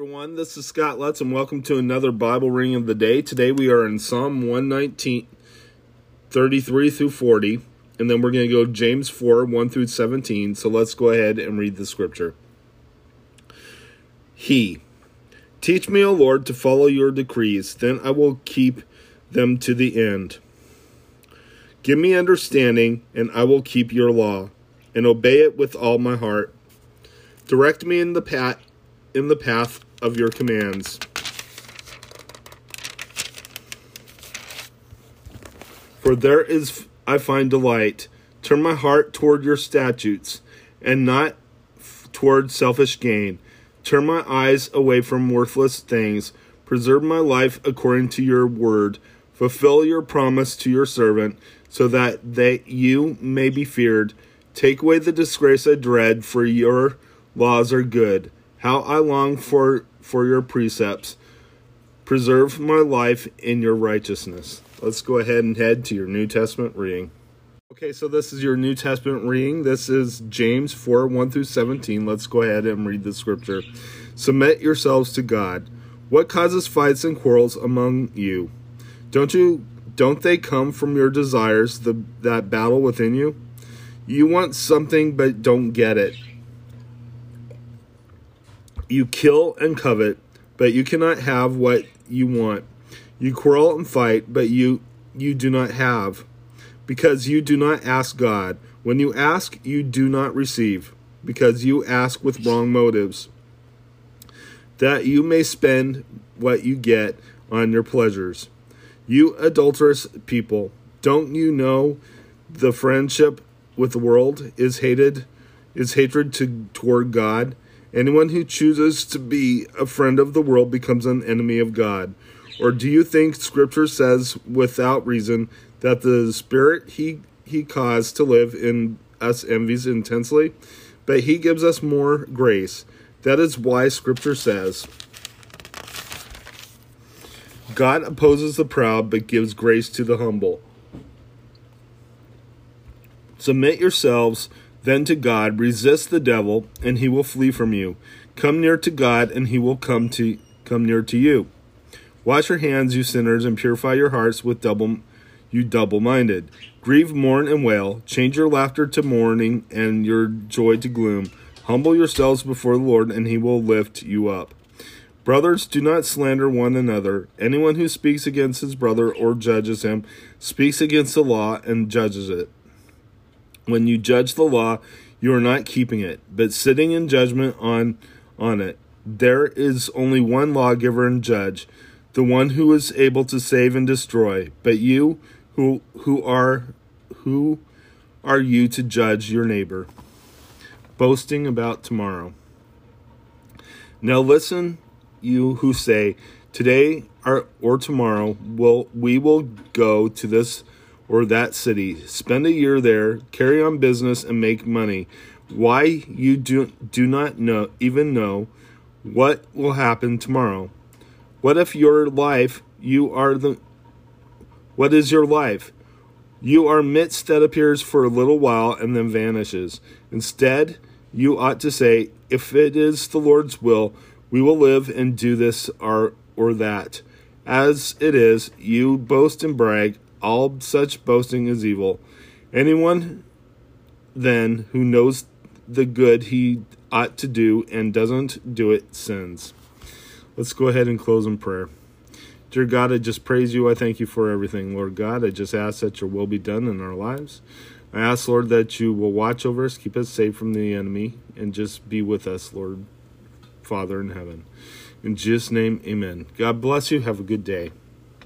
this is Scott Lutz, and welcome to another Bible reading of the day. Today we are in Psalm 119, 33 through 40, and then we're going to go James 4, 1 through 17. So let's go ahead and read the scripture. He, teach me, O Lord, to follow your decrees, then I will keep them to the end. Give me understanding, and I will keep your law, and obey it with all my heart. Direct me in the path in the path of your commands. For there is I find delight. Turn my heart toward your statutes, and not toward selfish gain. Turn my eyes away from worthless things. Preserve my life according to your word. Fulfill your promise to your servant, so that they you may be feared. Take away the disgrace I dread, for your laws are good. How I long for for your precepts. Preserve my life in your righteousness. Let's go ahead and head to your New Testament reading. Okay, so this is your New Testament reading. This is James 4 1 through 17. Let's go ahead and read the scripture. Submit yourselves to God. What causes fights and quarrels among you? Don't you don't they come from your desires, the that battle within you? You want something but don't get it you kill and covet, but you cannot have what you want. You quarrel and fight, but you you do not have, because you do not ask God. When you ask, you do not receive, because you ask with wrong motives, that you may spend what you get on your pleasures. You adulterous people, don't you know the friendship with the world is hated is hatred to toward God? Anyone who chooses to be a friend of the world becomes an enemy of God. Or do you think Scripture says without reason that the Spirit he, he caused to live in us envies intensely? But he gives us more grace. That is why Scripture says, God opposes the proud but gives grace to the humble. Submit yourselves then to God, resist the devil, and he will flee from you. Come near to God, and he will come to come near to you. Wash your hands, you sinners, and purify your hearts with double you double-minded. Grieve, mourn, and wail. Change your laughter to mourning and your joy to gloom. Humble yourselves before the Lord, and he will lift you up. Brothers, do not slander one another. Anyone who speaks against his brother or judges him speaks against the law and judges it. When you judge the law, you are not keeping it, but sitting in judgment on on it. There is only one lawgiver and judge, the one who is able to save and destroy. But you who who are who are you to judge your neighbor? Boasting about tomorrow. Now listen, you who say, Today or, or tomorrow will we will go to this or that city, spend a year there, carry on business, and make money. Why you do, do not know even know what will happen tomorrow? What if your life you are the what is your life? You are mist that appears for a little while and then vanishes. Instead, you ought to say, If it is the Lord's will, we will live and do this or, or that. As it is, you boast and brag, all such boasting is evil. Anyone then who knows the good he ought to do and doesn't do it sins. Let's go ahead and close in prayer. Dear God, I just praise you. I thank you for everything, Lord God. I just ask that your will be done in our lives. I ask, Lord, that you will watch over us, keep us safe from the enemy, and just be with us, Lord, Father in heaven. In Jesus' name, amen. God bless you. Have a good day.